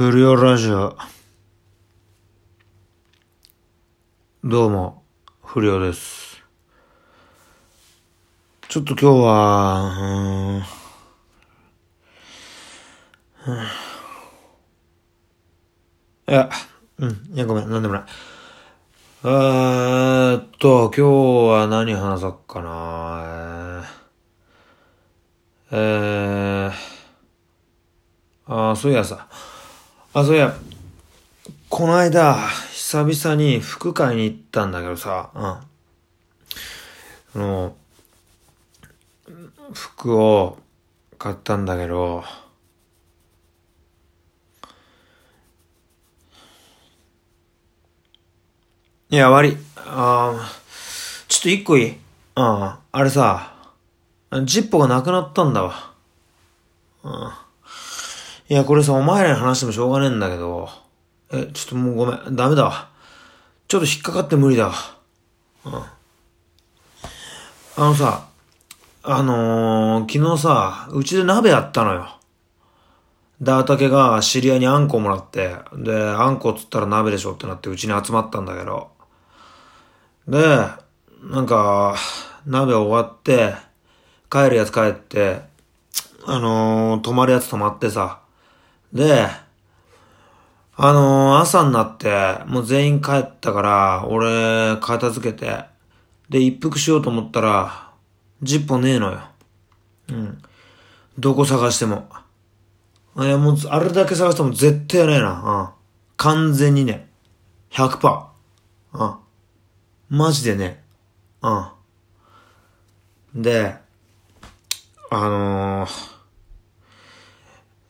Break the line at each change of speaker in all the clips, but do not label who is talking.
不良ラジオ。どうも、不良です。ちょっと今日は、うんいや、うん、いや、ごめん、なんでもない。えーっと、今日は何話そうかな。えー、あー、そういやさ。あ、そういや、この間、久々に服買いに行ったんだけどさ、うん。あの、服を買ったんだけど、いや、悪い。あーちょっと一個いい？ああ、あれさ、ジッポがなくなったんだわ。うん。いや、これさ、お前らに話してもしょうがねえんだけど、え、ちょっともうごめん、ダメだわ。ちょっと引っかかって無理だわ。うん。あのさ、あのー、昨日さ、うちで鍋やったのよ。ダータケが知り合いにあんこもらって、で、あんこつったら鍋でしょってなってうちに集まったんだけど。で、なんか、鍋終わって、帰るやつ帰って、あのー、泊まるやつ泊まってさ。で、あのー、朝になって、もう全員帰ったから、俺、片付けて、で、一服しようと思ったら、ジッポねえのよ。うん。どこ探しても。いや、もう、あれだけ探しても絶対ねえな。うん。完全にね。100%。うん。マジでね。うん。で、あのー、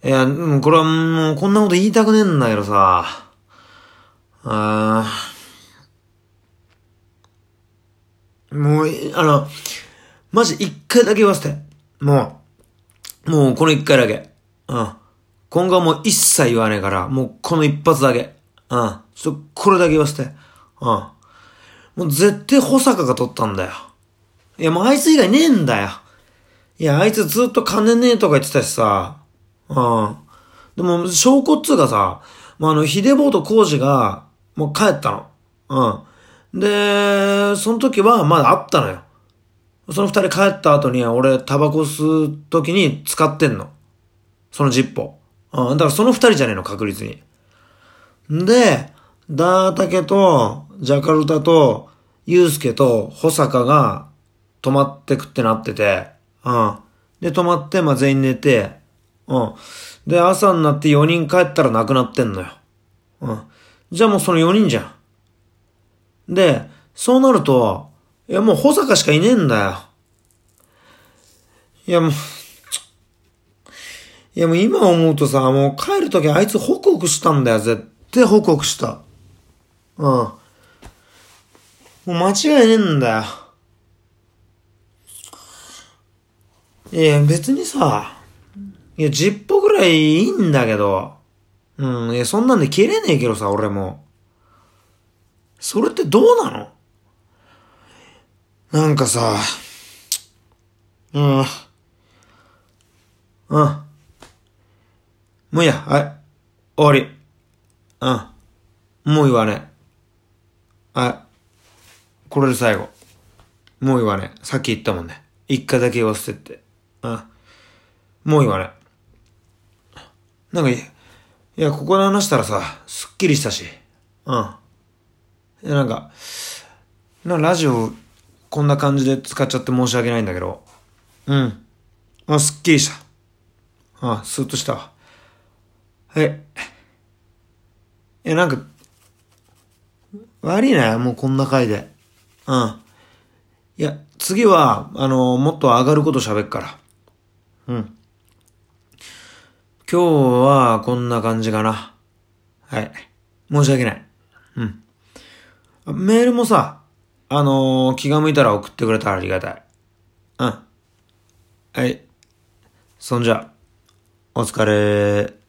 いや、うこれはもうこんなこと言いたくねえんだけどさ、あもう、あの、マジ一回だけ言わせて。もう、もうこの一回だけ。うん。今後はもう一切言わねえから、もうこの一発だけ。うん。ちょっとこれだけ言わせて。うん。もう絶対保坂が取ったんだよ。いやもうあいつ以外ねえんだよ。いや、あいつずっと金ねえとか言ってたしさ。うん。でも、証拠っつうかさ、もうあの、ヒデボーとコウジが、もう帰ったの。うん。で、その時はまだあったのよ。その二人帰った後に、俺、タバコ吸う時に使ってんの。そのジッポ。うん。だからその二人じゃねえの、確実に。で、ダータケと、ジャカルタと、ユウスケと、ホサカが、泊まってくってなってて、うん。で、泊まって、まあ、全員寝て、うん。で、朝になって4人帰ったら亡くなってんのよ。うん。じゃあもうその4人じゃん。で、そうなると、いやもう保坂しかいねえんだよ。いやもう、いやもう今思うとさ、もう帰るときあいつホクホクしたんだよ。絶対ホクホクした。うん。もう間違いねえんだよ。いや、別にさ、いや、ジッポぐらいいいんだけど、うん、いや、そんなんで切れねえけどさ、俺も。それってどうなの？なんかさ、うん、うん。もういいや、はい。終わり。うん。もう言わねえ。はい。これで最後。もう言わねえ。さっき言ったもんね。一回だけ言わせてって。うん。もう言わねえ。なんかいい、や、ここで話したらさ、すっきりしたし。うん。いや、なんか、なラジオ、こんな感じで使っちゃって申し訳ないんだけど。うん。あ、すっきりした。あ、スーッとしたわ。はい。や、なんか、悪いな、もうこんな回で。うん。いや、次は、あの、もっと上がること喋っから。うん。今日はこんな感じかな。はい。申し訳ない。うん。メールもさ、あのー気が向いたら送ってくれたらありがたい。うん。はい。そんじゃ、お疲れ